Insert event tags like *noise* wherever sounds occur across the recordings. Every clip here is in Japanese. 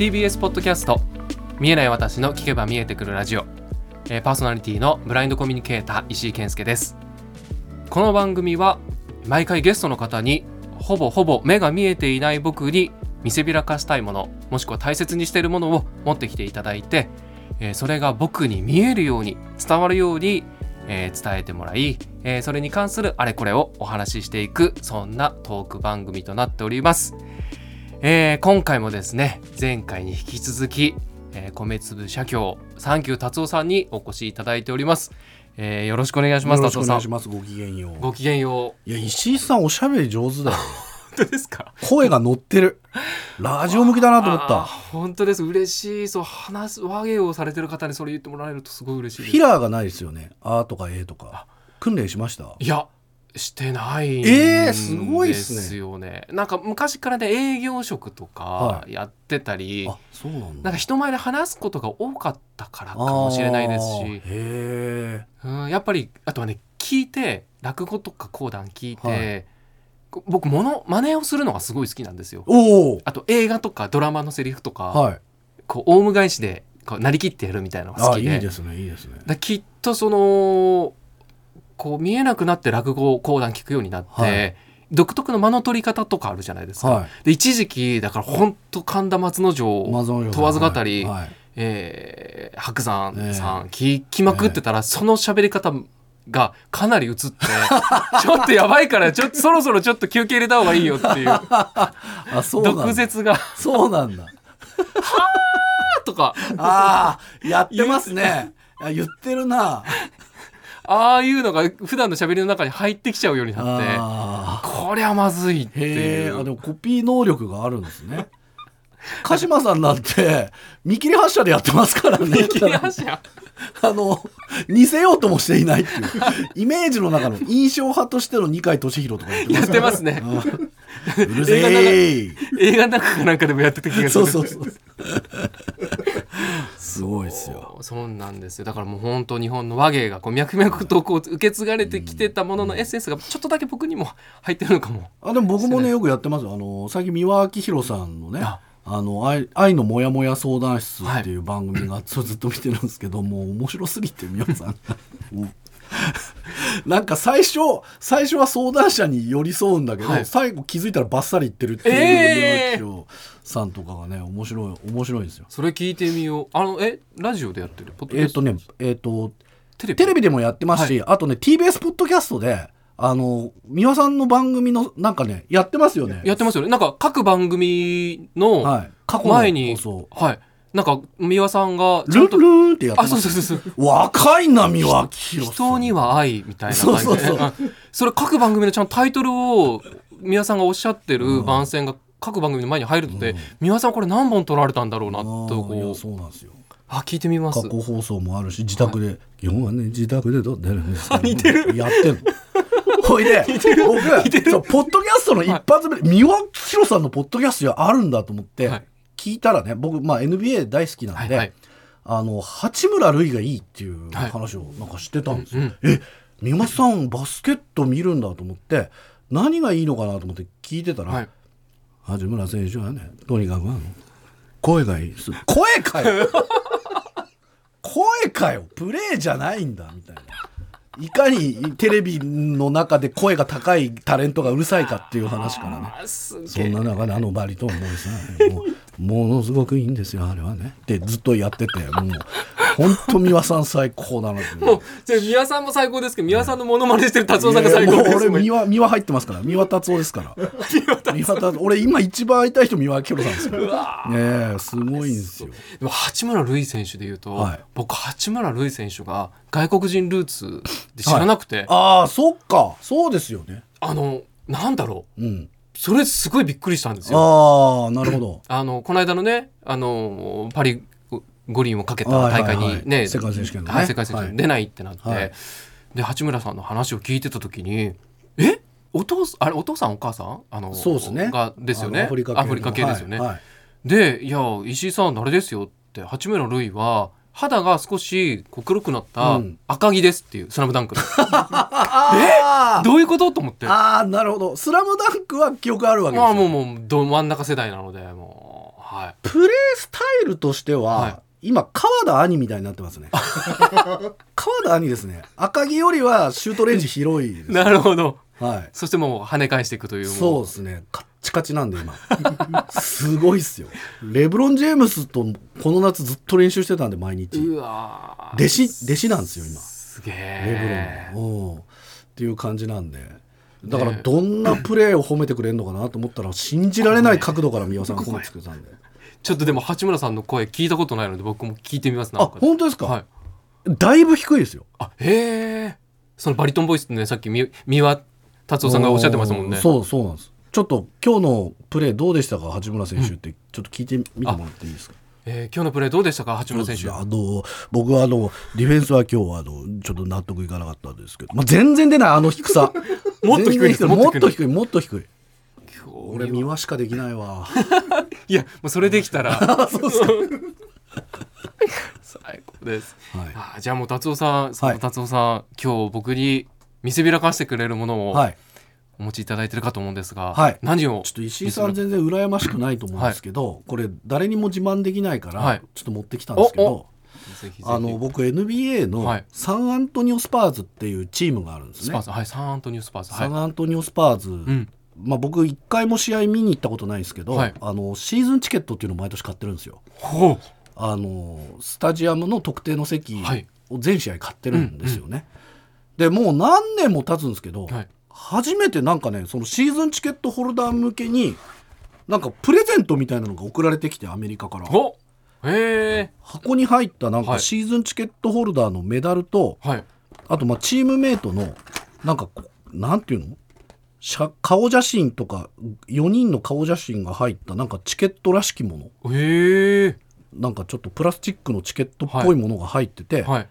TBS ポッドキャスト見えない私の聞けば見えてくるラジオ、えーパーソナリティのブラインドコミュニケーター石井健介です。この番組は毎回ゲストの方にほぼほぼ目が見えていない僕に見せびらかしたいものもしくは大切にしているものを持ってきていただいて、えーそれが僕に見えるように伝わるように、えー伝えてもらい、えーそれに関するあれこれをお話ししていくそんなトーク番組となっております、えー今回もですね前回に引き続き、えー米粒社協サンキュー達夫さんにお越しいただいております、えーよろしくお願いしますよろしくお願いします。ごきげんよう。ごきげんよう。いや石井さんおしゃべり上手だよ。*laughs* 本当ですか？声が乗ってる。ラジオ向きだなと思った。本当です。嬉しい。そう話す和芸をされてる方にそれ言ってもらえるとすごい嬉しいです。フィラーがないですよね「あ」とか「え」とか。訓練しました？いやしてないんえーすごいっすね。ですよねなんか昔からね営業職とかはやってたり、あそうなんだ。なんか人前で話すことが多かったからかもしれないですし。へえうんやっぱりあとはね聞いて落語とか講談聞いて、はい。こ僕もの真似をするのがすごい好きなんですよ。あと映画とかドラマのセリフとか、はい。こうオウム返しでこうなりきってやるみたいなのが好きで。あいいですねいいですね。だきっとそのこう見えなくなって落語講談聞くようになって、はい。独特の間の取り方とかあるじゃないですか。はい。で一時期だから本当神田松之丞、問わず語りはい。はいえー白山さん、え聞きまくってたら、その喋り方がかなり映って *laughs* ちょっとやばいからちょっとそろそろちょっと休憩入れた方がいいよっていう。*laughs* あそう毒舌が。そうなんだ。とか。ああやってますね。あ言ってるなああいうのが普段の喋りの中に入ってきちゃうようになってあこりゃまずいっていう。えあでもコピー能力があるんですね。*laughs* 鹿島さんなんて見切り発車でやってますからね。見切り発車。*laughs* あの似せようともしていないっていう。イメージの中の印象派としての二階俊博とかやってますね。うん。*laughs* うるせえ映画の中かなんかでもやってた気がする。そうそうそうすごいですよ。そうなんですよ。だからもう本当日本の和芸がこう脈々とこう受け継がれてきてたもののエッセンスがちょっとだけ僕にも入ってるのかもあでも僕もねよくやってます。よあの最近三輪明宏さんのねああの愛愛のモヤモヤ相談室っていう番組が、ずっと見てるんですけどもう面白すぎて皆さん。*laughs* なんか最初最初は相談者に寄り添うんだけど、はい。最後気づいたらバッサリ言ってるっていうえーさんとかがね面白い面白いんですよ。それ聞いてみよう。あのえラジオでやってる？ポッドキャスト？えっ、とねえっ、とテレビ？テレビでもやってますし、あとね TBS ポッドキャストであの三輪さんの番組のなんかねやってますよね。やってますよね。なんか各番組のはい、過去の前に、放送はい。なんか三輪さんがちゃんとルンルンってやってあますそうそうそうそう。若いな三輪明宏さん。人には愛みたいな。感じでそうそうそう。あ *laughs* それ各番組のちゃんとタイトルを三輪さんがおっしゃってる番宣が各番組の前に入るので、三輪さんこれ何本撮られたんだろうなあとこうそうなんですよ。あ聞いてみます。過去放送もあるし自宅で「基本はね自宅で撮ってるんですけど似てる？やってんの。*laughs* ほいで僕そうポッドキャストの一発目で三輪明宏さんのポッドキャストがあるんだと思ってはい。聞いたらね僕、まあ、NBA 大好きなんで、はいはい。あの八村塁がいいっていう話をなんかしてたんですよ。うん。え三輪さんバスケット見るんだと思って何がいいのかなと思って聞いてたら、はい八村選手はねとにかくあの声がいいです。声かよ。*laughs* 声かよ。プレーじゃないんだみたいな。いかにテレビの中で声が高いタレントがうるさいかっていう話からね。そんな中であのバリトンもさもうものすごくいいんですよあれはね。ってずっとやっててもう本当三輪さん最高だなってもうじゃあ三輪さんも最高ですけど三輪さんのモノマネしてる達夫さんが最高です俺三輪三輪入ってますから。三輪達夫ですから。三輪達夫。俺今一番会いたい人三輪明宏さんですよ。ねえすごいんですよ。でも八村塁選手でいうと、はい。僕八村塁選手が外国人ルーツで知らなくて、ああそっか。そうですよね。あのなんだろう。うんそれすごいびっくりしたんですよ。ああなるほど。あのこの間のねあのパリ五輪をかけた大会にね、世界選手権のね。はい世界選手はい。権出ないってなって、はい。で八村さんの話を聞いてた時にえ？お父さんあれお父さんお母さん？あのそうですね。がですよね？あのアフリカ系のアフリカ系ですよね。はい。はい。でいや石井さんあれですよって八村塁は肌が少しこう黒くなったうん。赤木ですっていう「スラムダンクの。*laughs* あー。どういうこと？と思って。あーなるほど「スラムダンクは記憶あるわけですよ。まあもうもうど真ん中世代なのでもうはい。プレースタイルとしては、は今川田兄みたいになってますね。*laughs* 川田兄ですね。赤木よりはシュートレンジ広いです、なるほど。はい、そしてもう跳ね返していくというもそうですね。カッチカチなんで今。すごいっすよ。レブロン・ジェームスとこの夏ずっと練習してたんで毎日。うわー。弟子弟子なんですよ今。すげレえブロン。っていう感じなんで。だからねどんなプレーを褒めてくれるのかなと思ったら信じられない角度から宮尾さんが褒めてくれたんで。ちょっとでも八村さんの声聞いたことないので僕も聞いてみますなあ本当ですか、はい。だいぶ低いですよ。あへえそのバリトンボイスってねさっきみ三輪達夫さんがおっしゃってましたもんね。そうそうなんですちょっと今日のプレーどうでしたか？八村選手ってちょっと聞いてみてもらっていいですか、えー今日のプレーどうでしたか？八村選手。あの僕はあのディフェンスは今日はあのちょっと納得いかなかったんですけど、まあ、全然出ないあの低さ。*laughs* もっと低いですももっと低いもっと低い。俺俺見輪しかできないわ。いやもうそれできたら。*laughs* そうですか最高です。はい。あーじゃあもう達夫さん達夫さん、今日僕に見せびらかしてくれるものをはいお持ちいただいてるかと思うんですが、はい。何をちょっと石井さん全然羨ましくないと思うんですけど、これ誰にも自慢できないから、はい。ちょっと持ってきたんですけどあの僕 NBA のはい。サンアントニオスパーズっていうチームがあるんですね。はいサンアントニオスパーズ。はい。サンアントニオスパーズ、うん。まあ、僕一回も試合見に行ったことないんですけど、はい。あのシーズンチケットっていうのを毎年買ってるんですよ。ほう。あのスタジアムの特定の席はい。を全試合買ってるんですよね。でもう何年も経つんですけど、はい初めてなんかねそのシーズンチケットホルダー向けになんかプレゼントみたいなのが送られてきてアメリカから。おへえ。箱に入ったなんはい。かシーズンチケットホルダーのメダルと、はい。あとまあチームメイトのなんかこうなんていうの？写顔写真とか4人の顔写真が入ったなんかチケットらしきもの。へえ。なんかちょっとプラスチックのチケットっぽいものが入ってて、はい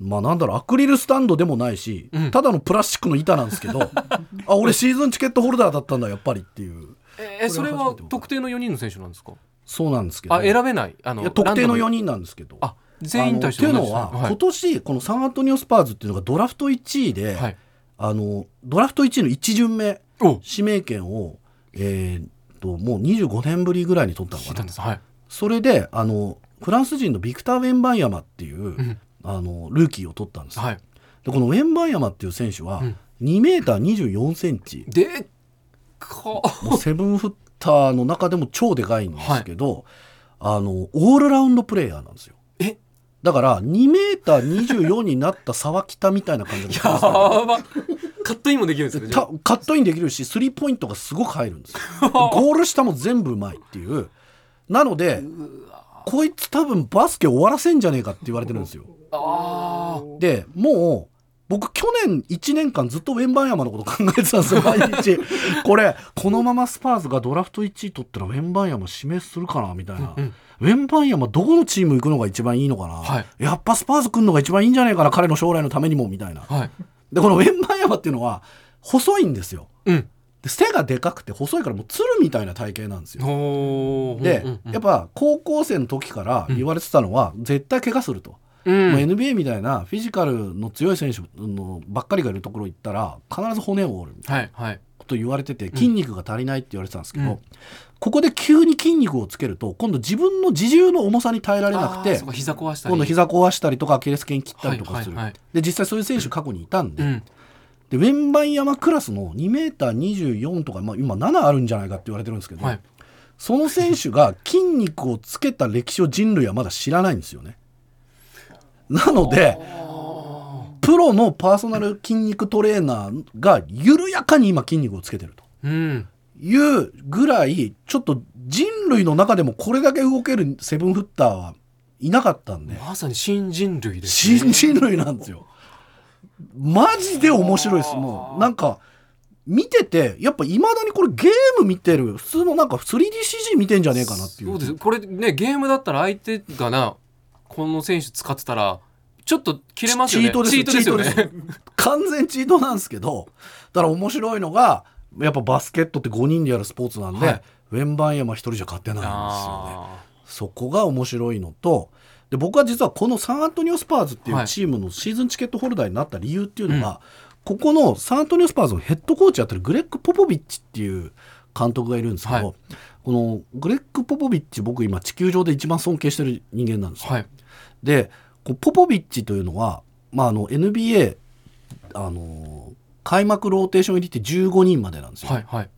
まあなんだろうアクリルスタンドでもないし、うん。ただのプラスチックの板なんですけど *laughs* あ俺シーズンチケットホルダーだったんだやっぱりっていう。えーそれは特定の4人の選手なんですか？そうなんですけど。あ選べない？あのいや特定の4人人なんですけど。あ全員に対してあの同じっていうのは、はい。今年このサンアントニオスパーズっていうのがドラフト1位で、はい。あのドラフト1位の1巡目お指名権を、えーっともう25年ぶりぐらいに取ったのかな。んです。はい。それであのフランス人のビクター・ウェンバンヤマっていう、んあのルーキーを取ったんですよ、はい。でこのウェンバンヤマっていう選手はうん。2メーター24センチ、でっか。セブンフッターの中でも超でかいんですけど、あのオールラウンドプレイヤーなんですよ。え？だから2メーター24になった沢北みたいな感じのやば。カットインもできるんですねじゃたカットインできるしスリーポイントがすごく入るんですよ。*laughs* ゴール下も全部うまいっていう。なのでこいつ多分バスケ終わらせんじゃねえかって言われてるんですよああでもう僕去年1年間ずっとウェンバンヤマのこと考えてたんですよ毎日。*laughs* これこのままスパーズがドラフト1位取ったらウェンバンヤマ指名するかなみたいな、うんウェンバンヤマどこのチーム行くのが一番いいのかな、はい。やっぱスパーズ来るのが一番いいんじゃないかな彼の将来のためにもみたいな。はい。でこのウェンバンヤマっていうのは細いんですよ。うん。で背がでかくて細いからもう鶴みたいな体型なんですよ。で、うんうんやっぱ高校生の時から言われてたのは、絶対怪我すると、うん。もう NBA みたいなフィジカルの強い選手のばっかりがいるところ行ったら必ず骨を折るみたいなこと言われてて筋肉が足りないって言われてたんですけど、うん。ここで急に筋肉をつけると今度自分の自重の重さに耐えられなくて膝壊したり。今度膝壊したりとかアキレス腱切ったりとかする、はいはいはい。で実際そういう選手過去にいたんで,、うん。でウェンバンヤマクラスの2メーター24とか、まあ、今7あるんじゃないかって言われてるんですけど、はい。その選手が筋肉をつけた歴史を人類はまだ知らないんですよね。なのでプロのパーソナル筋肉トレーナーが緩やかに今筋肉をつけてると。うん。いうぐらいちょっと人類の中でもこれだけ動けるセブンフッターはいなかったんで。まさに新人類ですね。新人類なんですよ。マジで面白いです。もうなんか見ててやっぱいまだにこれゲーム見てる。普通のなんか 3DCG 見てんじゃねえかなっていう。そうです。これねゲームだったら相手がなこの選手使ってたらちょっと切れますよね。チートですよ。ね。完全チートなんですけどだから面白いのがやっぱバスケットって5人でやるスポーツなんで、はい。ウェンバンヤマ一人じゃ勝てないんですよね。あそこが面白いのとで僕は実はこのサンアントニオスパーズっていはい。うチームのシーズンチケットホルダーになった理由っていうのが、ここのサンアントニオスパーズのヘッドコーチやってるグレッグ・ポポビッチっていう監督がいるんですけど、はいこのグレッグ・ポポビッチ僕今地球上で一番尊敬してる人間なんですよ。はい。でポポビッチというのは、まあ、あの NBA あの開幕ローテーション入りって15人までなんですよ。はいはい。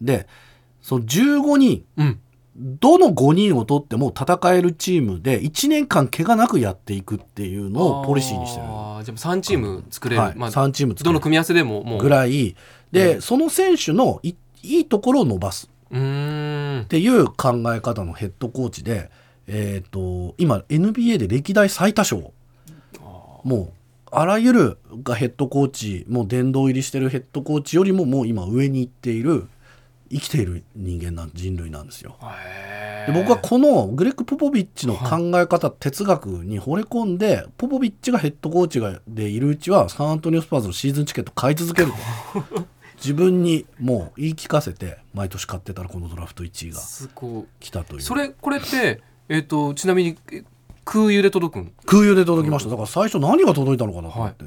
でその15人うん。どの5人を取っても戦えるチームで1年間怪我なくやっていくっていうのをポリシーにしてる。あーじゃあ3チーム作れる、はい。まあ、3チーム作る。どの組み合わせでももう。ぐらい。で、うん。その選手のいいいところを伸ばすっていう考え方のヘッドコーチで、えー、と今 NBA で歴代最多勝。もうあらゆるがヘッドコーチもう殿堂入りしてるヘッドコーチよりももう今上に行っている生きている人間なん人類なんですよ。で僕はこのグレッグ・ポポビッチの考え方、哲学に惚れ込んでポポビッチがヘッドコーチがでいるうちはサンアントニオスパーズのシーズンチケット買い続ける。と *laughs* 自分にもう言い聞かせて毎年買ってたらこのドラフト1位が来たという。それこれってえっ、とちなみにえ空輸で届くん？空輸で届きました。だから最初何が届いたのかなと思って、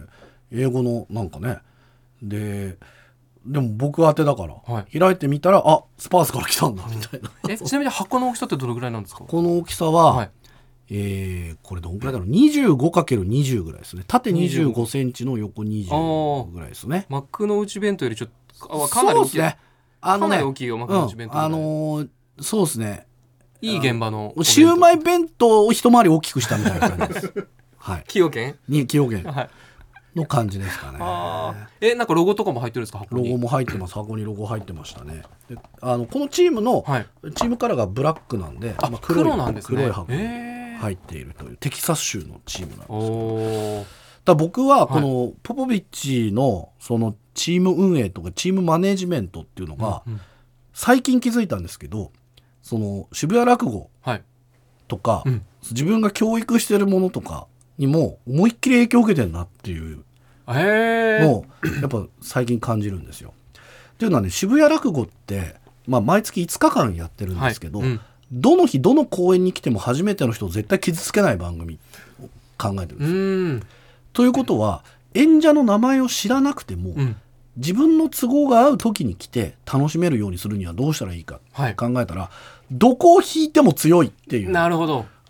英語のなんかね。ででも僕宛てだから、はい。開いてみたらあスパーズから来たんだみたいな。えちなみに箱の大きさってどれぐらいなんですか？この大きさは、はい。えーこれどんくらいだろう？25×20 ぐらいですね。縦25 25センチの横あ20ーぐらいですね。幕の内弁当よりちょっとあかなり大きい。そうですね。あのねかなり大きいよ幕の内弁当、うん、あのーそうですね。いい現場のシウマイイ弁当を一回り大きくしたみたいな感じです。*laughs* はい。崎陽軒？に崎陽軒。*laughs* はい。の感じですかね。あー。えなんかロゴとかも入ってるんですか？箱に。ロゴも入ってます。箱にロゴ入ってましたね。であのこのチームの、はい。チームカラーがブラックなんであ、まあ黒なんですね。黒い箱にえー。入っているというテキサス州のチームなんですおおー。だから僕はこのポポビッチのそのチーム運営とかチームマネジメントっていうのがうん最近気づいたんですけどその渋谷落語はい。とか、うん。自分が教育してるものとかにも思いっきり影響を受けてるなっていうのをやっぱ最近感じるんですよ。っていうのはね渋谷落語って、まあ、毎月5日間やってるんですけど、はい。うん。どの日どの公演に来ても初めての人を絶対傷つけない番組を考えてるんうですよ。ということは演者の名前を知らなくても、うん自分の都合が合う時に来て楽しめるようにするにはどうしたらいいかはい。考えたら、どこを引いても強いっていう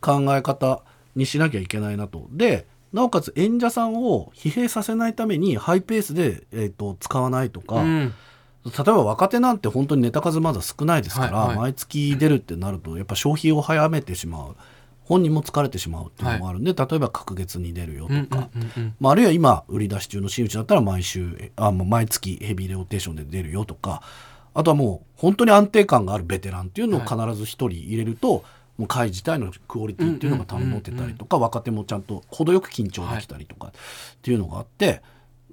考え方にしなきゃいけないなと。でなおかつ演者さんを疲弊させないためにハイペースで、えー、と使わないとか、うん。例えば若手なんて本当にネタ数まだ少ないですから、はいはい。毎月出るってなるとやっぱ消費を早めてしまう本人も疲れてしまうっていうのもあるんで、例えば隔月に出るよとうんか、まあ、あるいは今売り出し中の真打ちだったら毎週えあもう毎月ヘビーレオテーションで出るよとか。あとはもう本当に安定感があるベテランっていうのを必ず一人入れると、もう会自体のクオリティっていうのが保てたりとか、若手もちゃんと程よく緊張できたりとかっていうのがあって、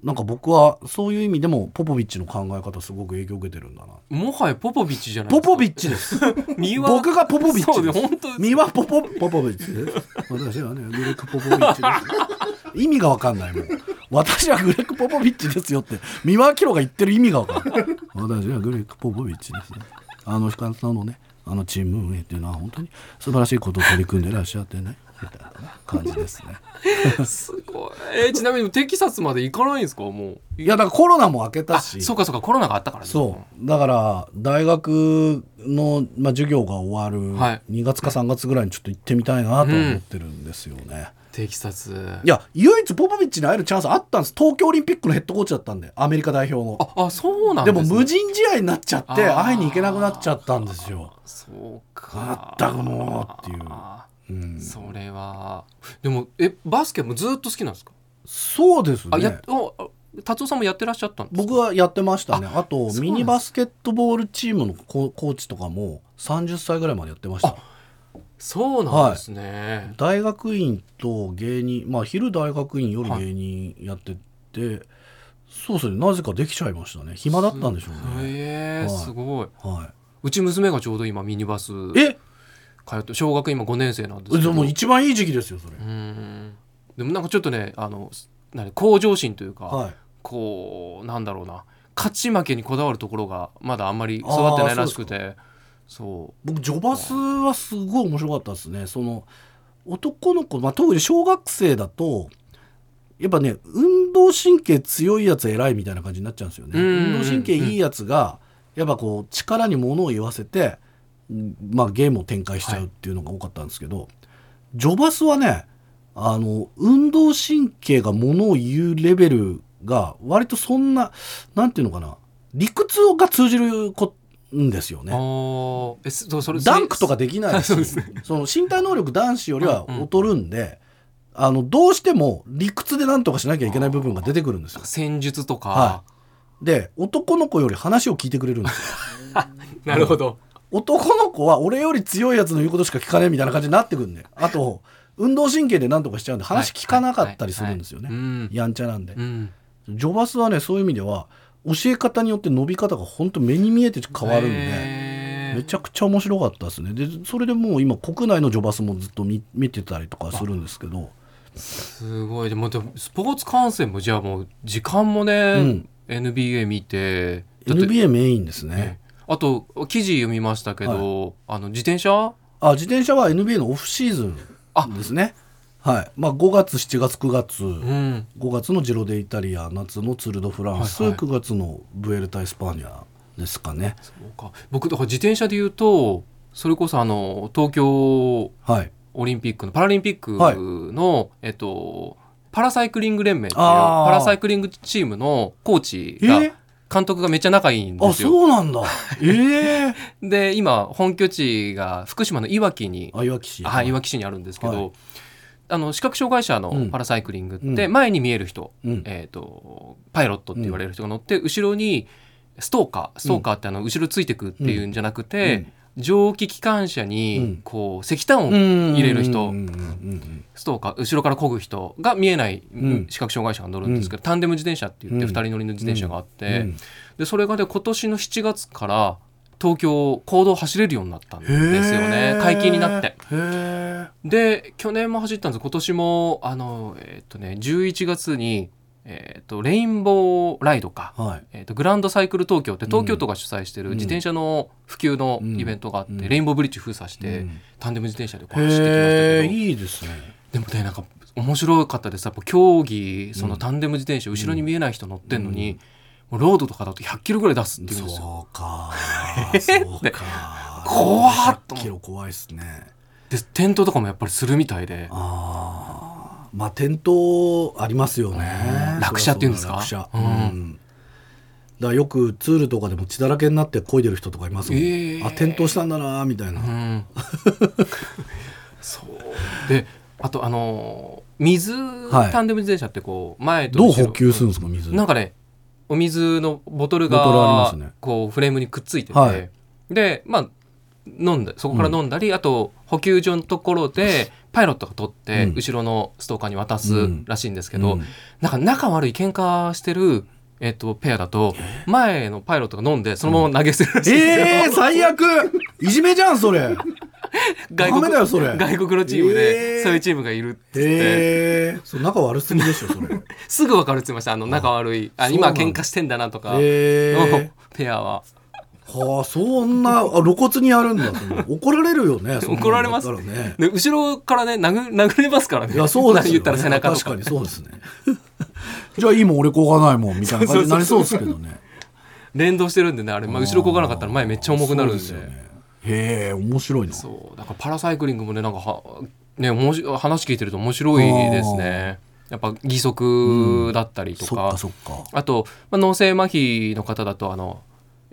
なんか僕はそういう意味でもポポビッチの考え方すごく影響を受けてるんだな。もはやポポビッチじゃないポポビッッチです。*laughs* 僕がポポビッチで。です本当身はポポポポビッチです。*laughs* 私はねグレッグポポビッチです。意味がわかんないもん。私はグレッグポポビッチですよって三輪明宏が言ってる意味がわかんない。私はグレッグポポビッチですね。あの方のねあのチーム運営っていうのは本当に素晴らしいことを取り組んでいらっしゃってねみたいなね感じですね。すごい。えーちなみにテキサスまで行かないんですか？もう。いやだからコロナも明けたあし。そうかそうかコロナがあったからね。そう。だから大学の、まあ、授業が終わるはい。2月か3月ぐらいにちょっと行ってみたいなと思ってるんですよね。テキサス。いや唯一ポポビッチに会えるチャンスあったんです。東京オリンピックのヘッドコーチだったんでアメリカ代表の。ああそうなんです、ね、でも無人試合になっちゃって会いに行けなくなっちゃったんですよ。そうか。あったくもうっていううん、それは。でもえバスケもずっと好きなんですか、そうですあやあ達夫さんもやってらっしゃったんですか？僕はやってましたね。あとミニバスケットボールチームのココーチとかも30歳ぐらいまでやってました。そうなんですね、大学院と芸人まあ昼大学院夜芸人やってて、そうですね。なぜかできちゃいましたね。暇だったんでしょうね、へえはい。すごい。はうち娘がちょうど今ミニバスい、え通って小学今5年生なんですけでども一番いい時期ですよそれ、うん。でもなんかちょっとねあの何向上心というか、はい。こうなんだろうな。勝ち負けにこだわるところがまだあんまり育ってないらしくて。そう僕ジョバスはすごい面白かったですね。その男の子、まあ、特に小学生だとやっぱね運動神経強いやつ偉いみたいな感じになっちゃうんですよね。運動神経いいやつがやっぱこう力に物を言わせて、うんまあ、ゲームを展開しちゃうっていうのが多かったんですけど、ジョバスはねあの運動神経が物を言うレベルが割とそんななんていうのかな理屈が通じるこんですよね。えそそれダンクとかできないし *laughs* そうですねその身体能力男子よりはうんうん劣るんで、あのどうしても理屈で何とかしなきゃいけない部分が出てくるんですよ。戦術とか、はで男の子より話を聞いてくれるんですよ。*laughs* なるほど、男の子は俺より強いやつの言うことしか聞かねえみたいな感じになってくるんであと運動神経で何とかしちゃうんで話聞かなかったりするんですよね、やんちゃなんで、うん。ジョバスはねそういう意味では教え方によって伸び方が本当目に見えて変わるんで、めちゃくちゃ面白かったですね。でそれでもう今国内のジョバスもずっと見見てたりとかするんですけど。すごい。でもでもスポーツ観戦もじゃあもう時間もね、うん。NBA 見て。NBA メインですね。ねあと記事読みましたけど、あの自転車？あ自転車は NBA のオフシーズあ。ンですね。はい。まあ5月7月9月、うん。5月のジロデイタリア夏のツール・ド・フランス、はいはい。9月のブエルタ・エスパーニャですかね。そうか。僕だから自転車で言うとそれこそあの東京はい。オリンピックのパラリンピックはい。の、えっとパラサイクリング連盟っていうパラサイクリングチームのコーチえが監督がめっちゃ仲いいんであすよ。そうなんだ。*laughs* ええ。で今本拠地が福島のいわきにあいわき市はい、いわき市にあるんですけど、はい。あの視覚障害者うん。のパラサイクリングっうん。て前に見える人、うん。えー、とパイロットって言われる人が乗って、後ろにストーカーストーカーってあの後ろついてくっていうんじゃなくて、蒸気機関車うん。にこう石炭を入入れる人。ストーカー後ろから漕ぐ人が見えないん視覚障害者が乗るんですけど、タンデム自転車って言ってうん。2人乗りの自転車があって、うん。でそれがで今年の7月から東京公道走れるようになったんですよね。解禁になって。で去年も走ったんです。今年もあの、えっとね、11月に、えっとレインボーライドか、はい。えっとグランドサイクル東京って東京都が主催してるうん。自転車の普及のイベントがあって、うん。レインボーブリッジ封鎖して、うん。タンデム自転車でこう走ってきましたけど。いいですね。でもねなんか面白かったです。やっぱ競技そのうん。タンデム自転車後ろに見えない人乗ってんのに、もうロードとかだと100キロぐらい出すっていうんですよ。そうか。*laughs* そうか。怖っと100キロ怖いですね。で転倒とかもやっぱりするみたいで。ああまあ転倒ありますよね。うん落車っていうんですか？落車、ううん。んだからよくツールとかでも血だらけになって漕いでる人とかいますもん、えー。あ転倒したんだなみたいな、うん、*laughs* そう。であとあのー水、はい。タンデム自転車ってこう前とどう補給するんですか水？なんかねお水のボトルがすね。こうフレームにくっついてて、はい。でまあ飲んだそこから飲んだり、あと補給所のところで *laughs* パイロットが取って、うん。後ろのストーカーに渡すらしいんですけど、うん。なんか仲悪い喧嘩してる、えっとペアだと前のパイロットが飲んでそのまま投げ捨てるらしいんですよ。えー、最悪。いじめじゃんそれ。*laughs* 外ダメだよそれ。外国のチームえでー。そういうチームがいるっつって、へえそれ仲悪すぎでしょそれ。*laughs* すぐ分かるって言ってました。あの仲悪い。あ今喧嘩してんだなとか、へえ *laughs* ペアははあそんなあ露骨にやるんだ。怒られるよね *laughs* 怒られます。らねで後ろからね殴殴れますからね。いやそうですよ、ね、言ったら背中確かにそうですね。*laughs* じゃあいいもん俺こがないもんみたいな感じになりそうですけどね。連動してるんでねあれ、まあ、後ろこがなかったら前めっちゃ重くなるんでね。へえ面白いな。そう。だからパラサイクリングもねなんかはねおもし話聞いてると面白いですね。やっぱ義足だったりとか。そっか、そっか。あと、まあ、脳性麻痺の方だとあの、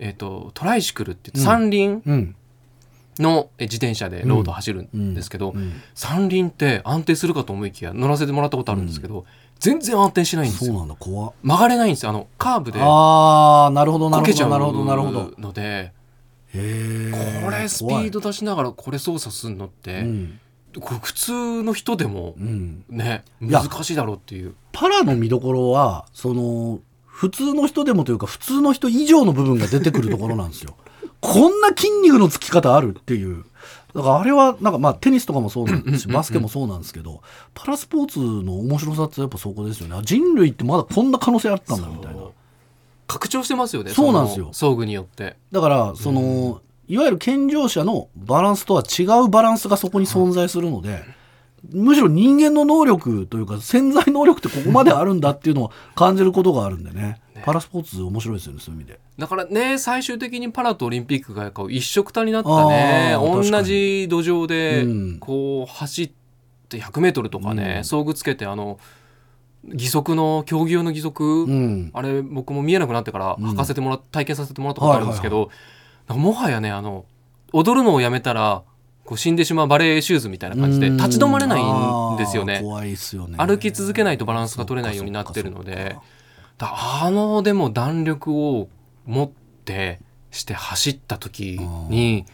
えー、とトライシクルって三輪うん。のえ自転車でロード走るんですけど、うん。三輪って安定するかと思いきや乗らせてもらったことあるんですけど、全然安定しないんですそうよ曲がれないんですよ。あのカーブでああなるほどなこけちゃうるほどなるほどなるほど。のでこれスピード出しながらこれ操作するのって、普通の人でもうん。難しいだろうっていう。パラの見どころはその普通の人でもというか普通の人以上の部分が出てくるところなんですよ。こんな筋肉のつき方あるっていう。だからあれはなんかまあテニスとかもそうなんです。しバスケもそうなんですけどパラスポーツの面白さってやっぱそこですよね。あ人類ってまだこんな可能性あったんだみたいな。拡張してますよねそうなんですよ。装具によって。だからその、いわゆる健常者のバランスとは違うバランスがそこに存在するので、むしろ人間の能力というか潜在能力ってここまであるんだっていうのを感じることがあるんでね。ね。パラスポーツ面白いですよねそういう意味でだからね最終的にパラとオリンピックが一緒くたになったね。同に。じ土壌でうん。こう走って1 0 0ルとかね、うん。装具つけてあの義足の競技用の義足、うん。あれ僕も見えなくなってからうん。履かせてもらっ体験させてもらったことあるんですけど、もはやねあの踊るのをやめたらこう死んでしまうバレエシューズみたいな感じでうん。立ち止まれないんですよね。怖いですよね。歩き続けないとバランスが取れないようになってるので。あのでも弾力を持ってして走った時に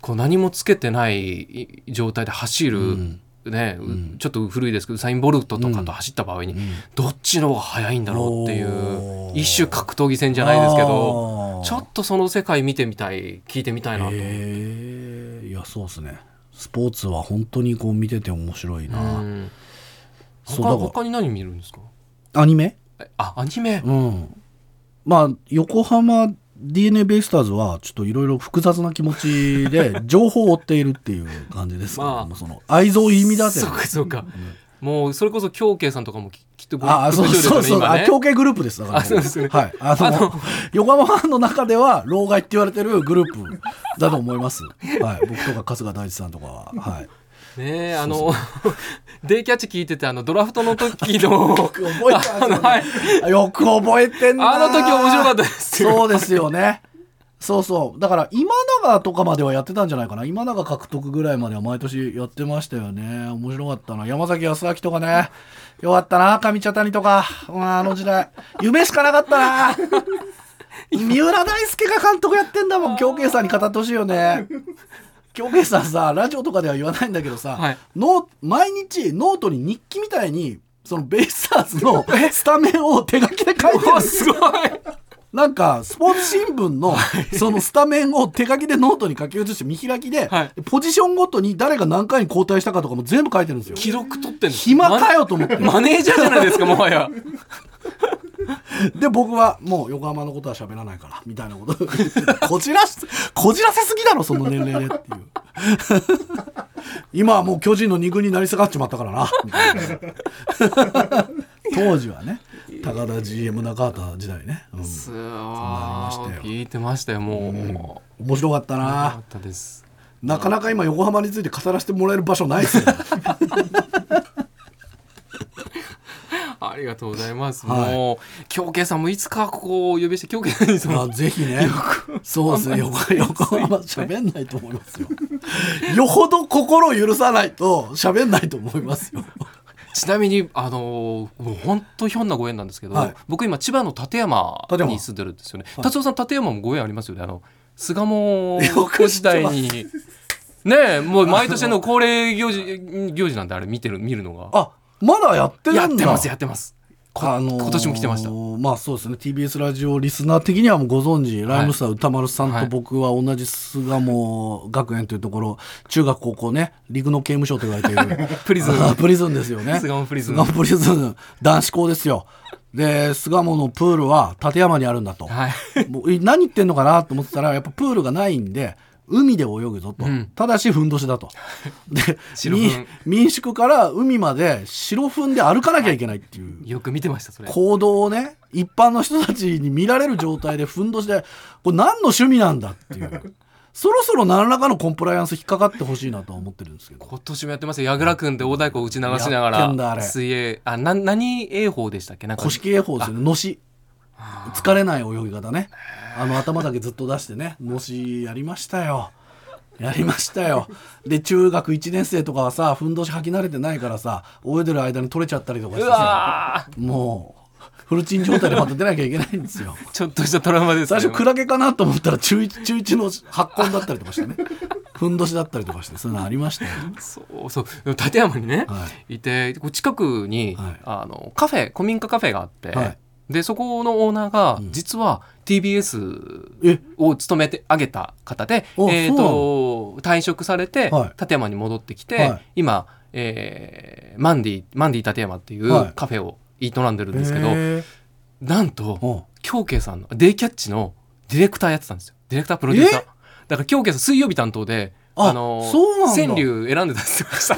こう何もつけてない状態で走る、うん。ね、ううんちょっと古いですけどウサイン・ボルトとかと走った場合に、うん。どっちの方が速いんだろうっていう一種格闘技戦じゃないですけどちょっとその世界見てみたい聞いてみたいなと。へえいやそうですね。スポーツは本当にこう見てて面白いな、うん。そうだ他他に何見るんですか？アニメ？えあアニメ、うん。まあ横浜 d n a ベイスターズはちょっといろいろ複雑な気持ちで情報を追っているっていう感じです *laughs* まあその愛憎意味だってそうかそうか、もうそれこそ京慶さんとかもききっとごああそうそうそう、ね今ね協会グループですだから。あそうですね。はい。あの横浜ファンの中では老害って言われてるグループだと思います。はい。僕とか春日大地さんとかは。はい。ねえあの *laughs* デイキャッチ聞いててあのドラフトの時の覚えてね。はい。よく覚えてんな。あの時面白かったですよ。そうですよねそうそう。だから今永とかまではやってたんじゃないかな。今永獲得ぐらいまでは毎年やってましたよね。面白かったな。山崎康明とかね。よかったな。上茶谷とか、うんあの時代。夢しかなかったな。三浦大輔が監督やってんだもん。京慶さんに語ってほしいよね。京慶さんさラジオとかでは言わないんだけどさ、はい。毎日ノートに日記みたいにそのベイスターズのスタメンを手書きで書いてる。おすごいなんかスポーツ新聞のそのスタメンを手書きでノートに書き写して見開きで、はい。ポジションごとに誰が何回に交代したかとかも全部書いてるんですよ。記録取ってんの？暇かよと思って。ママネージャーじゃないですかもはや。*laughs* で僕はもう横浜のことは喋らないからみたいなこと。*laughs* こじらしこじらせすぎだろその年齢でっていう。今はもう巨人の二軍になり下がっちまったからなみたいな。*laughs* 当時はね高田 GM 中畑時代ね、うん。す聞いてましたよもう、面白かったな。ったです。なかなか今横浜について語らせてもらえる場所ないですよ *laughs* ありがとうございます、はい。もう京慶さんもいつかここをお呼びして京慶さんぜひね。そうですね。横横浜喋んないと思いますよ。*laughs* よほど心を許さないと喋んないと思いますよちなみにあのーもう本当ひょんなご縁なんですけど、はい。僕今千葉の館山に住んでるんですよね。はい。達夫さん館山もご縁ありますよね。あの巣鴨よく知時代に。ねえもう毎年の恒例行事行事なんであれ見てる見るのが。あまだやってるんだ。やってますやってます。こあのー今年も来てました。まあそうですね。TBS ラジオリスナー的にはもうご存知、ライムスター歌丸さんはい。と僕は同じ巣鴨学園というところ中学高校ね陸の刑務所と言われている。*laughs* プリズン。あ *laughs* プリズンですよね。巣鴨プリズン。巣鴨プリズン。男子校ですよ。で巣鴨のプールは立山にあるんだと、はい。もうえ何言ってんのかなと思ってたらやっぱプールがないんで海で泳ぐぞと、うん。ただしふんどしだと。*laughs* で民宿から海まで白ふんで歩かなきゃいけないっていう。よく見てましたそれ。行動をね一般の人たちに見られる状態でふんどしでこれ何の趣味なんだっていう。そろそろ何らかのコンプライアンス引っかかってほしいなとは思ってるんですけど。今年もやってますよ。矢倉君で大太鼓を打ち流しながら水泳。あな何泳法でしたっけ？なんか。古式泳法ですよね。のし疲れない泳ぎ方ね。あの頭だけずっと出してね。のしやりましたよ。やりましたよ。で中学1年生とかはさふんどし履き慣れてないからさ泳いでる間に取れちゃったりとかしうてさもうフルチン状態でまた出なきゃいけないんですよ。*laughs* ちょっとしたトラウマですね。最初クラゲかなと思ったら中1中1の発根だったりとかしてね。ふんどしだったりとかしてそういうのありましたよ。そうそう。立山にね、、はいてこう近くに、はい。あのカフェ古民家カフェがあって、はいでそこのオーナーがうん。実は TBS え？を務めてあげた方で、あえー、と退職されて、はい。立山に戻ってきて、はい。今、えーマンディマンディ立山っていはい。うカフェを営んでるんですけど、へなんとー京慶さんのデイキャッチのディレクターやってたんですよ。ディレクタープロデューサー。え？だから京慶さん水曜日担当であの川柳選んでたって言ってました。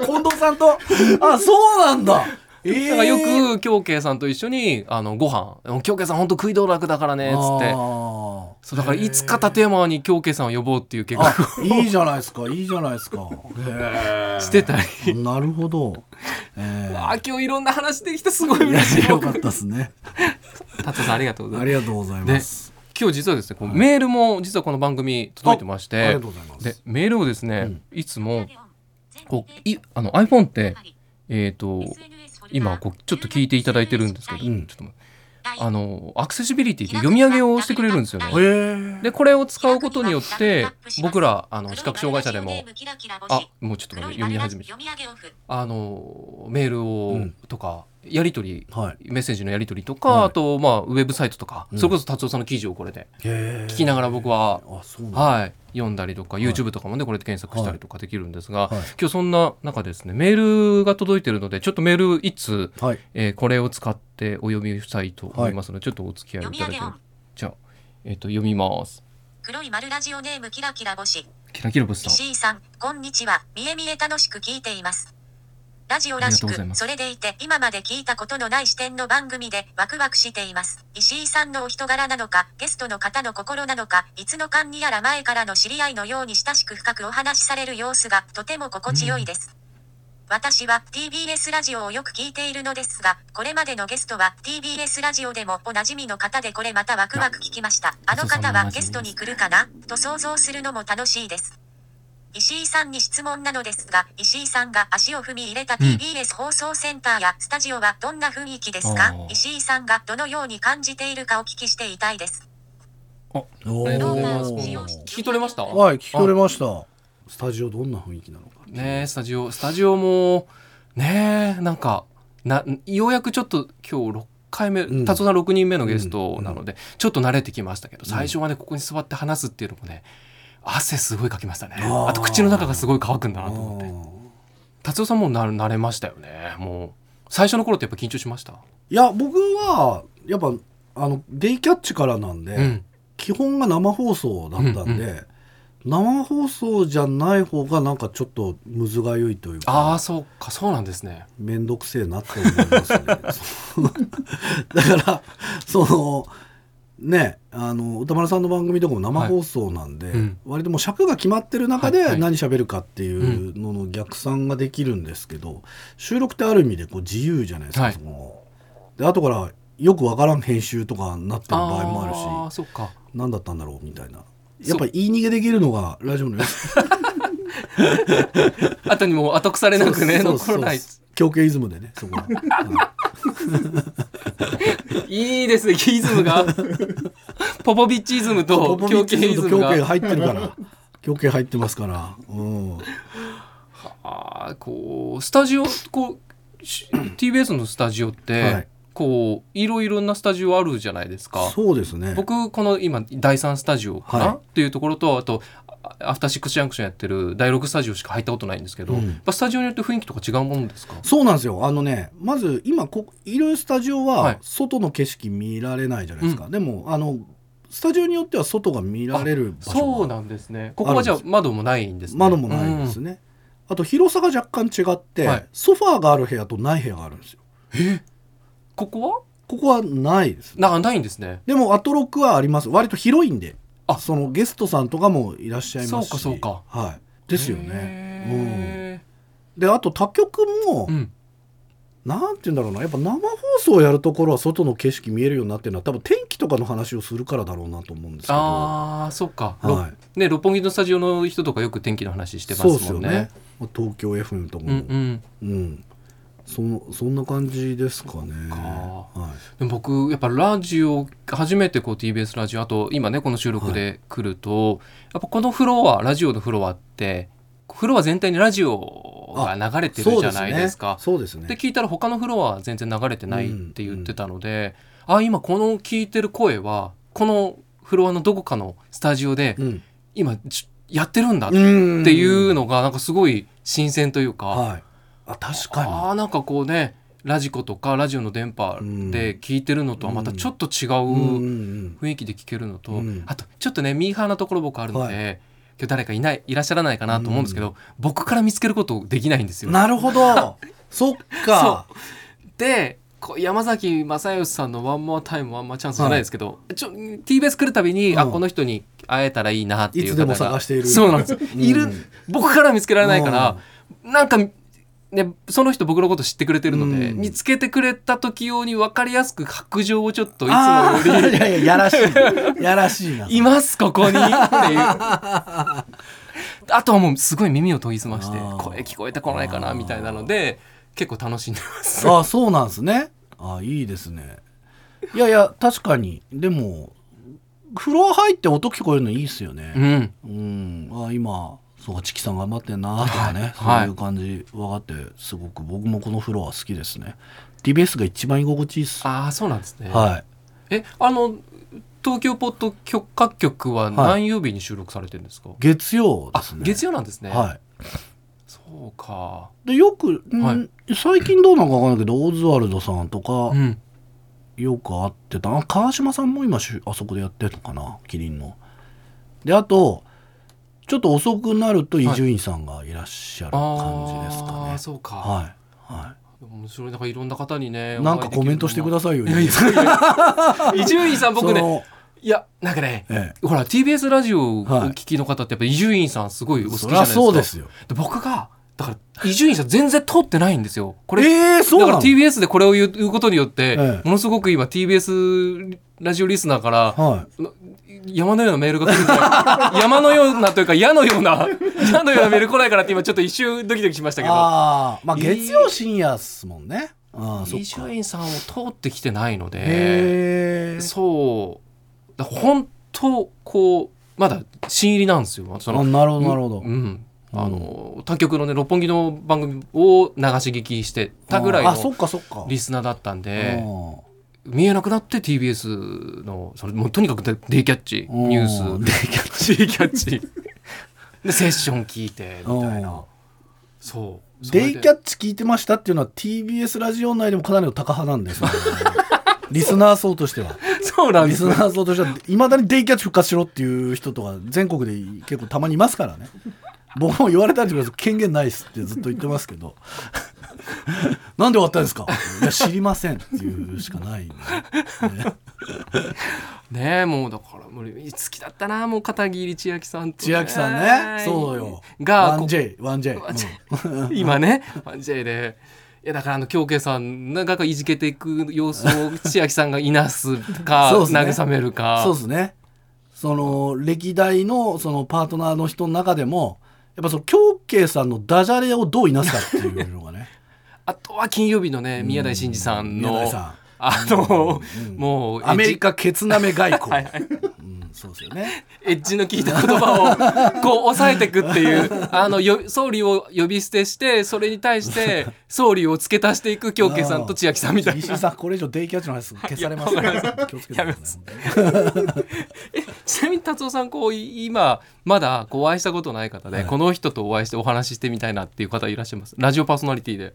*laughs* 近藤さんと？あそうなんだえーだからよく京慶さんと一緒にあのご飯京慶さん本当食い道楽だからねっつって。あーそうだからいつか立山に京慶さんを呼ぼうっていう計画あいいじゃないですかいいじゃないですか。してたり。なるほど、えあ今日いろんな話できてすごい嬉しい。よかったですね。達也さんありがとうございあます。りがとうございます。今日実はですねこうメールも実はこの番組届いてましありてがとうございます。でメールをですね、いつもこういあの iPhone ってえっ、と今こうちょっと聞いていただいてるんですけど、うん。ちょっとあのアクセシビリティって読み上げをしてくれるんですよね。でこれを使うことによって僕らあの視覚障害者でもあもうちょっと読み始めあのメールを、うん。とかやり取りはい。メッセージのやり取りとか、はい。あとまあウェブサイトとか、うん。それこそ達夫さんの記事をこれで聞きながら僕は、あそうなんだ。はい、読んだりとか YouTube とかもねこれで検索したりとかできるんですが、はい。今日そんな中ですねメールが届いてるのでちょっとメール一通、はい。えーこれを使ってお読みしたいと思いますので、ちょっとお付き合いいただければ。じゃあ、えー、と読みます。黒い丸ラジオネームキラキラ星。キラキラブスさん。石井さん、こんにちは。みえみえ楽しく聞いています。ラジオらしく、それでいて、今まで聞いたことのない視点の番組でワクワクしています。石井さんのお人柄なのか、ゲストの方の心なのか、いつの間にやら前からの知り合いのように親しく深くお話しされる様子がとても心地よいです。私は TBS ラジオをよく聞いているのですが、これまでのゲストは TBS ラジオでもおなじみの方でこれまたワクワク聞きました。あの方はゲストに来るかな？と想像するのも楽しいです。石井さんに質問なのですが、石井さんが足を踏み入れた TBS 放送センターやスタジオはどんな雰囲気ですか、あー。石井さんがどのように感じているかお聞きしていたいです。あお聞き取れましたはい聞き取れました。スタジオどんな雰囲気なのか。ねえスタジオスタジオもねえなんかなようやくちょっと今日6回目うん。達夫さん6人目のゲストなので、ちょっと慣れてきましたけど最初はねここに座って話すっていうのもね汗すごいかきましたね。あと口の中がすごい乾くんだなと思って。あ達夫さんもな慣れましたよね。もう最初の頃ってやっぱ緊張しました、ーいや僕はやっぱあのデイキャッチからなんで、うん。基本が生放送だったんで、うん生放送じゃない方がなんかちょっとむずがゆいというかああそうかそうなんですね。面倒くせえなって思いますね。*laughs* だからそのねあの歌丸さんの番組とかも生放送なんで、はい。うん。割ともう尺が決まってる中で何喋るかっていうのの逆算ができるんですけど、収録ってある意味でこう自由じゃないですか、はい。その。で後からよくわからん編集とかになってる場合もあるしああそっか。何だったんだろうみたいな。やっぱり言い逃げできるのがラジオのやつ *laughs* 後にもう後腐れなくね残らない。狂犬イズムでねそこは、いいですねイズムが。ポポビッチイズムとポポビ狂ッチイズムが。入ってるから。狂犬入ってますから、うん、あーこうスタジオこうし TBS のスタジオって、はいこういろいろなスタジオあるじゃないですか。そうですね僕この今第3スタジオかな、はい。っていうところとあとあアフターシックスジャンクションやってる第6スタジオしか入ったことないんですけど、うん。スタジオによって雰囲気とか違うものですか？そうなんですよ。あのねまず今こいるスタジオはい。は外の景色見られないじゃないですか、でもあのスタジオによっては外が見られる場所がそうなんですね。ここはじゃあ窓もないんですね。窓もないですね、ね、あと広さが若干違って、はい。ソファーがある部屋とない部屋があるんですよ。ここは？ここはないです。なないんですね。でもアトロックはあります。割と広いんであそのゲストさんとかもいらっしゃいますし。そうかそうはい。ですよね、へうん、であと他局も、ーうん。なんて言うんだろうな。やっぱ生放送をやるところは外の景色見えるようになってるのは多分天気とかの話をするからだろうなと思うんですけど。ああそっか、ろはい。ね六本木のスタジオの人とかよく天気の話してますそうもんね。ですよね。東京 FM とかも、うんうん。うんそのそんな感じですかね。か。はい。でも僕やっぱラジオ初めてこう TBS ラジオあと今ねこの収録で来ると、やっぱこのフロアラジオのフロアってフロア全体にラジオが流れてるじゃないですか。そうですね。で聞いたら他のフロアは全然流れてないって言ってたので、あ今この聞いてる声はこのフロアのどこかのスタジオでうん。今ちやってるんだっっていうのがなんかすごい新鮮というか、はいあ確かに。あーなんかこうねラジコとかラジオの電波で聞いてるのとはまたちょっと違うんうんううん。雰囲気で聞けるのと、うん。あとちょっとねミーハーなところ僕あるので、は今日誰かいないいらっしゃらないかなと思うんですけど、僕から見つけることできないんですよ。なるほど。*laughs* そっか。で山崎正義さんの「ワンモアタイムワンモアチャンス」じゃないですけど、ちょ TBS 来るたびに、うん。あこの人に会えたらいいなっていういつでも方が探している。そうなんです。よ、うん。いる僕からは見つけられないから、なんかね、その人僕のこと知ってくれてるので、うん。見つけてくれた時用に分かりやすく白状をちょっといつもいやいややらしい。やらしいな。いますここに。っていうあとはもうすごい耳を研ぎ澄まして声聞こえてこないかなみたいなので結構楽しんでます。あそうなんですね。あいいですね。いやいや確かに。でも風呂入って音聞こえるのいいっすようねん。うん、あ今そうかチキさん頑張ってんなとかね、はい。そういう感じ分かってすごく僕もこの風呂は好きですね。TBS が一番居心地いいっす。ああそうなんですね、はい。えあの東京ポッド許可局は何曜日に収録されてるんですか、月曜であすね。月曜なんですね、はい。そうか。でよく、んはい。最近どうなのか分かんないけどオズワルドさんとかうん。よく会ってた。あ川島さんも今あそこでやってるのかなキリンの。であとちょっと遅くなると伊集院さんがいらっしゃる感じですかあねーそうか、はいは面白い。なんかいろんな方にねいなんかコメントしてくだささいよ伊集院さん僕ねいやなんかねえほら TBS ラジオを聞きの方ってやっぱ伊集院さんすごいおえ好きじゃないですか。そうですよ。で僕がだから伊集院さん全然通ってないんですよ。これええそうだから TBS でこれを言うことによって、ええ。ものすごく今 TBS ラジオリスナーからはい。山のようなメールが来る山のようなというか矢のような矢のようなメール来ないからって今ちょっと一瞬ドキドキしましたけど。ああまあ月曜深夜っすもんね。伊か。集院さんを通ってきてないのでそう本当こうまだ新入りなんですよ。そのあなるほどなるほど。うんあの他局のね六本木の番組を流し聞きしてたぐらいあそっのかそっか。リスナーだったんでうん見えなくなって TBS のそれもうとにかくデデイキャッチうんニュース。デイキャッチ。デイキャッチ。*laughs* でセッション聞いてみたいな。そう。デイキャッッチ聞いてましたっていうのは TBS ラジオ内でもかなりの高派なんです *laughs* よ、リスナー層としては。チそうなんです。ねリスナー層としてはいまだにデイキャッチ復活しろっていう人とか全国で結構たまにいますからね僕も言われたりとか権限ないっすってずっと言ってますけど。*laughs* なんで終わったんですか？いや知りませんっていうしかないんで、*laughs* ね、ねえもうだからもう好きだったなもう片桐千秋さんと、千秋さんね。そうよ。がこ 1J 1J 1J 今ね 1J で。いやだからあの京慶さんなんかいじけていく様子を千秋さんがいなすか *laughs* そうっすね。慰めるか。そうですね。その歴代のそのパートナーの人の中でもやっぱその京慶さんのダジャレをどういなすかっていうのがね。*laughs* あとは金曜日のね宮台真司さんのあの、うん。もうんアメリカカケツナメ外交、はいはい。うん、そうですよね。エッジの効いた言葉を *laughs* こう抑えていくっていうあのよ総理を呼び捨てしてそれに対して *laughs* 総理を付け足していく京慶さんと千秋さんみたいな。石井さんこれ以上デイキャッチの話消されますいやわかりま気をつけてくださいちなみに達夫さんこうい今まだこうお会いしたことない方で、はい。この人とお会いしてお話ししてみたいなっていう方いらっしゃいます？ラジオパーソナリティで、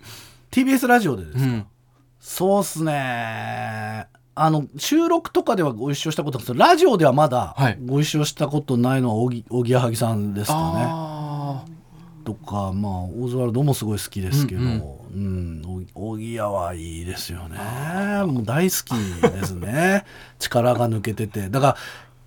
TBS ラジオでですか、うん、そうっすね。あの収録とかではご一緒したことラジオではまだはい。ご一緒したことないのはおぎおぎやはぎさんですかね。あとかまあオーズワルドもすごい好きですけど、ううん。おぎやはいいですよね。もう大好きですね。力が抜けてて。だから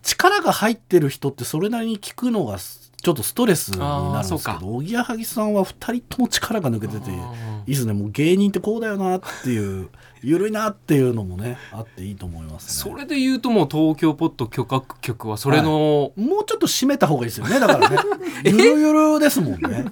力が入ってる人ってそれなりに聞くのがちょっとストレスになるんですけどおぎやはぎさんは2人とも力が抜けてていあいですねもう芸人ってこうだよなっていう緩いなっていうのもねあっていいと思いますね。それで言うともう東京ポッド許可局はそれの、もうちょっと締めた方がいいですよねだからね。*laughs* ゆるゆるですもんね。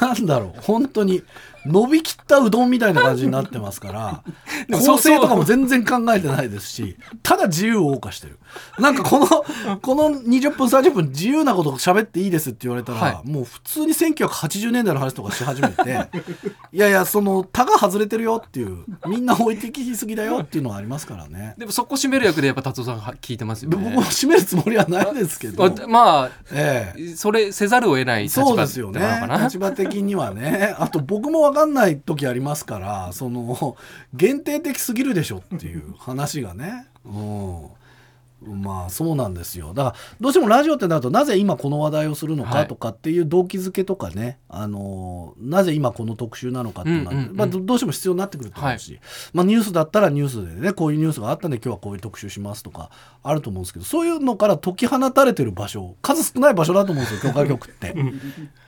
なんだろう本当に伸びきったうどんみたいな感じになってますから *laughs* 構成とかも全然考えてないですしただ自由を謳歌してる。なんかこのこの20分30分自由なこと喋っていいですって言われたら、はもう普通に1980年代の話とかし始めて *laughs* いやいやそのタが外れてるよっていうみんな置いてきすぎだよっていうのはありますからね。でもそこ締める役でやっぱ達夫さんは聞いてますよね。僕も締めるつもりはないですけど、あ *laughs* まあええ。それせざるを得ない立場そうですよね。なのかな。立場的にはね。あと僕も分かんない時ありますからその限定的すぎるでしょっていう話がね、うん、まあそうなんですよ。だからどうしてもラジオってなるとなぜ今この話題をするのはい。かとかっていう動機づけとかね、あのーなぜ今この特集なのかっていうのは、うんうんうん。まあ、どどうしても必要になってくると思うし、まあ、ニュースだったらニュースでねこういうニュースがあったんで今日はこういう特集しますとかあると思うんですけどそういうのから解き放たれてる場所数少ない場所だと思うんですよ許可局って。*laughs*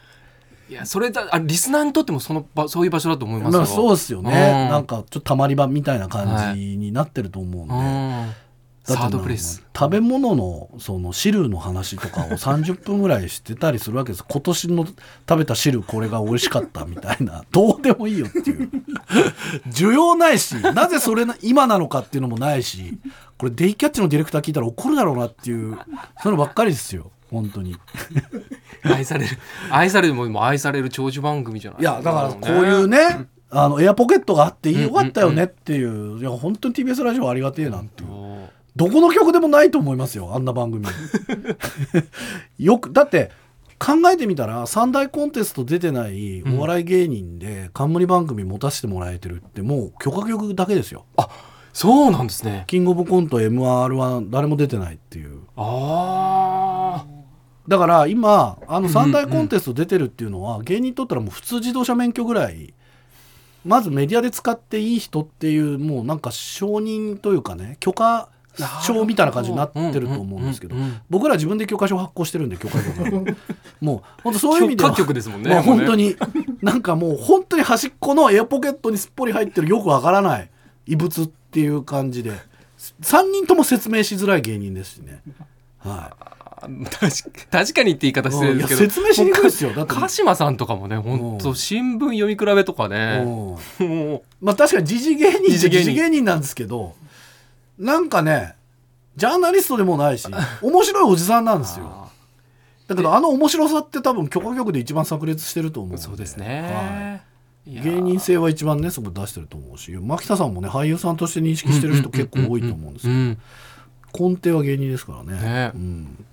いやそれだあリスナーにとってもその場そういう場所だと思いますよ。まあそうですよね、うん。なんかちょっとたまり場みたいな感じになってると思うんで。うん。だってサードプレイス。食べ物のその汁の話とかを30分ぐらいしてたりするわけです今年の食べた汁これが美味しかったみたいな。*laughs* どうでもいいよっていう。*laughs* 需要ないし。なぜそれな今なのかっていうのもないし。これデイキャッチのディレクター聞いたら怒るだろうなっていうそういうのばっかりですよ本当に。い *laughs* 愛される。愛されるも今愛される長寿番組じゃない？やだからこういうねあのエアポケットがあってよかったよねっていういや本当に TBS ラジオありがてえなっていう。どこの曲でもないと思いますよあんな番組。*laughs* よくだって考えてみたら三大コンテスト出てないお笑い芸人で冠番組持たせてもらえてるってもう許可局だけですよ。そうなんですね。キングオブコント MR は誰も出てないっていう。ああだから今あの三大コンテスト出てるっていうのは芸人にとったらもう普通自動車免許ぐらいまずメディアで使っていい人っていうもうなんか承認というかね許可証みたいな感じになってると思うんですけどうんうんうんうん。僕ら自分で許可証発行してるんで許可局 *laughs* もう本当そういう意味では局ですもんねまあ本当になんかもう本当に端っこのエアポケットにすっぽり入ってるよくわからない異物っていう感じで3人とも説明しづらい芸人ですしね。はい確かにって言い方失礼ですけど説明しにくいですよ。だって鹿島さんとかもね本当新聞読み比べとかねまあ確かに時事芸人っ時事芸人。なんですけどなんかねジャーナリストでもないし面白いおじさんなんうですよ。だけどあの面白さって多分許可局で一番炸裂してると思うそうですはねいやい芸人性は一番ねそこ出してると思うし牧田さんもね俳優さんとして認識してる人結構多いと思うんですけどうん。根底は芸人ですからね。ね。うん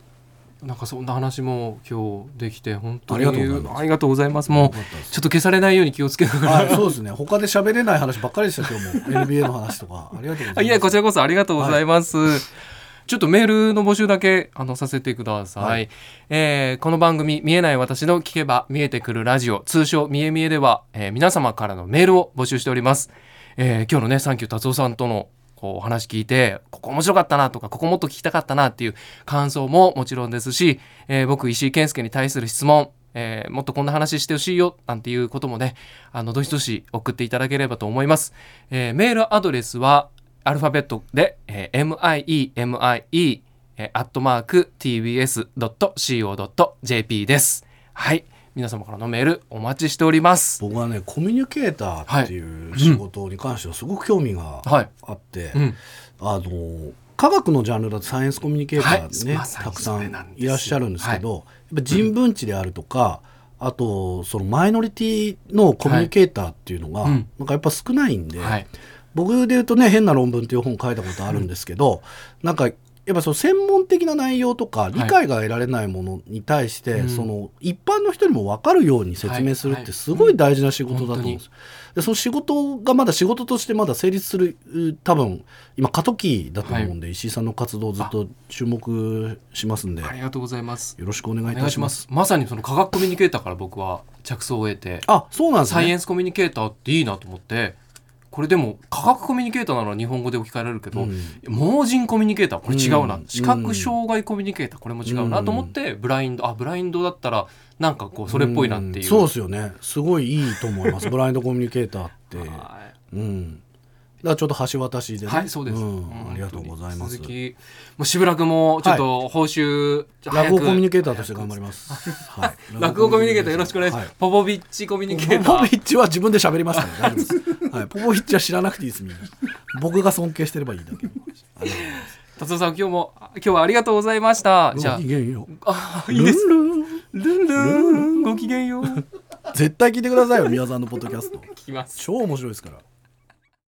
なんかそんな話も今日できて本当にありがとうございます。ありがとうございます。もうちょっと消されないように気をつけながら、はい、そうですね。他で喋れない話ばっかりでした今日も。*laughs* NBA の話とか。ありがとうございます。あいやこちらこそありがとうございます、ちょっとメールの募集だけあのさせてください、はい。えーこの番組「見えない私の聞けば見えてくるラジオ」通称「みえみえ」では、えー皆様からのメールを募集しております、えー今日のねサンキュー達夫さんとのこうお話聞いてここ面白かったなとかここもっと聞きたかったなっていう感想ももちろんですし、えー僕石井健介に対する質問えーもっとこんな話してほしいよなんていうこともねあのどしどし送っていただければと思います、えーメールアドレスはアルファベットで、えー miemie アットマーク tbs.co.jp です。はい。皆様からのメールお待ちしております。僕はねコミュニケーターっていう仕事に関してはすごく興味がはい。あって、うん。あの科学のジャンルだとサイエンスコミュニケーターね、はい。またくさんいらっしゃるんですけど、やっぱ人文知であるとかあとそのマイノリティのコミュニケーターっていうのが、はいうん。なんかやっぱ少ないんで、はい。僕で言うとね変な論文っていう本書いたことあるんですけど、なんかやっぱその専門的な内容とか理解が得られないものに対して、うん。その一般の人にも分かるように説明するっはい。はい。てすごい大事な仕事だと思うんうんです。でその仕事がまだ仕事としてまだ成立するう多分今過渡期だと思うんで、石井さんの活動をずっと注目しますんでよありがとうございます。ろしくお願いいたします。す。まさにその科学コミュニケーターから僕は着想を得てあそうなんですね。サイエンスコミュニケーターっていいなと思ってこれでも科学コミュニケーターなら日本語で置き換えられるけど、うん。盲人コミュニケーターこれ違うな、うん。視覚障害コミュニケーターこれも違うな。と思って、ブラインドあブラインドだったらなんかこうそれっぽいなっていう。ん。そうですよね。すごいいいと思います。ブラインドコミュニケーターって。*laughs* はうん。だからちょっと橋渡しでね。いはいそうです、んうんありがとうございます続。きもうしばらくもちょっと報酬、早く落語コミュニケーターとして頑張ります。はい。*laughs* 落語コミュニケーターよろしくお願いします、はポポビッチコミュニケーターポポビッチは自分で喋りますから大丈夫です。はい。ポポビッチは知らなくていいですみんな。僕が尊敬してればいいだけ。達夫さん今日も今日はありがとうございました。じゃあごきげんよう。あいいですルンルンルンルンごきげんよう絶対聞いてくださいよ宮沢のポッドキャスト。聞きます超面白いですから。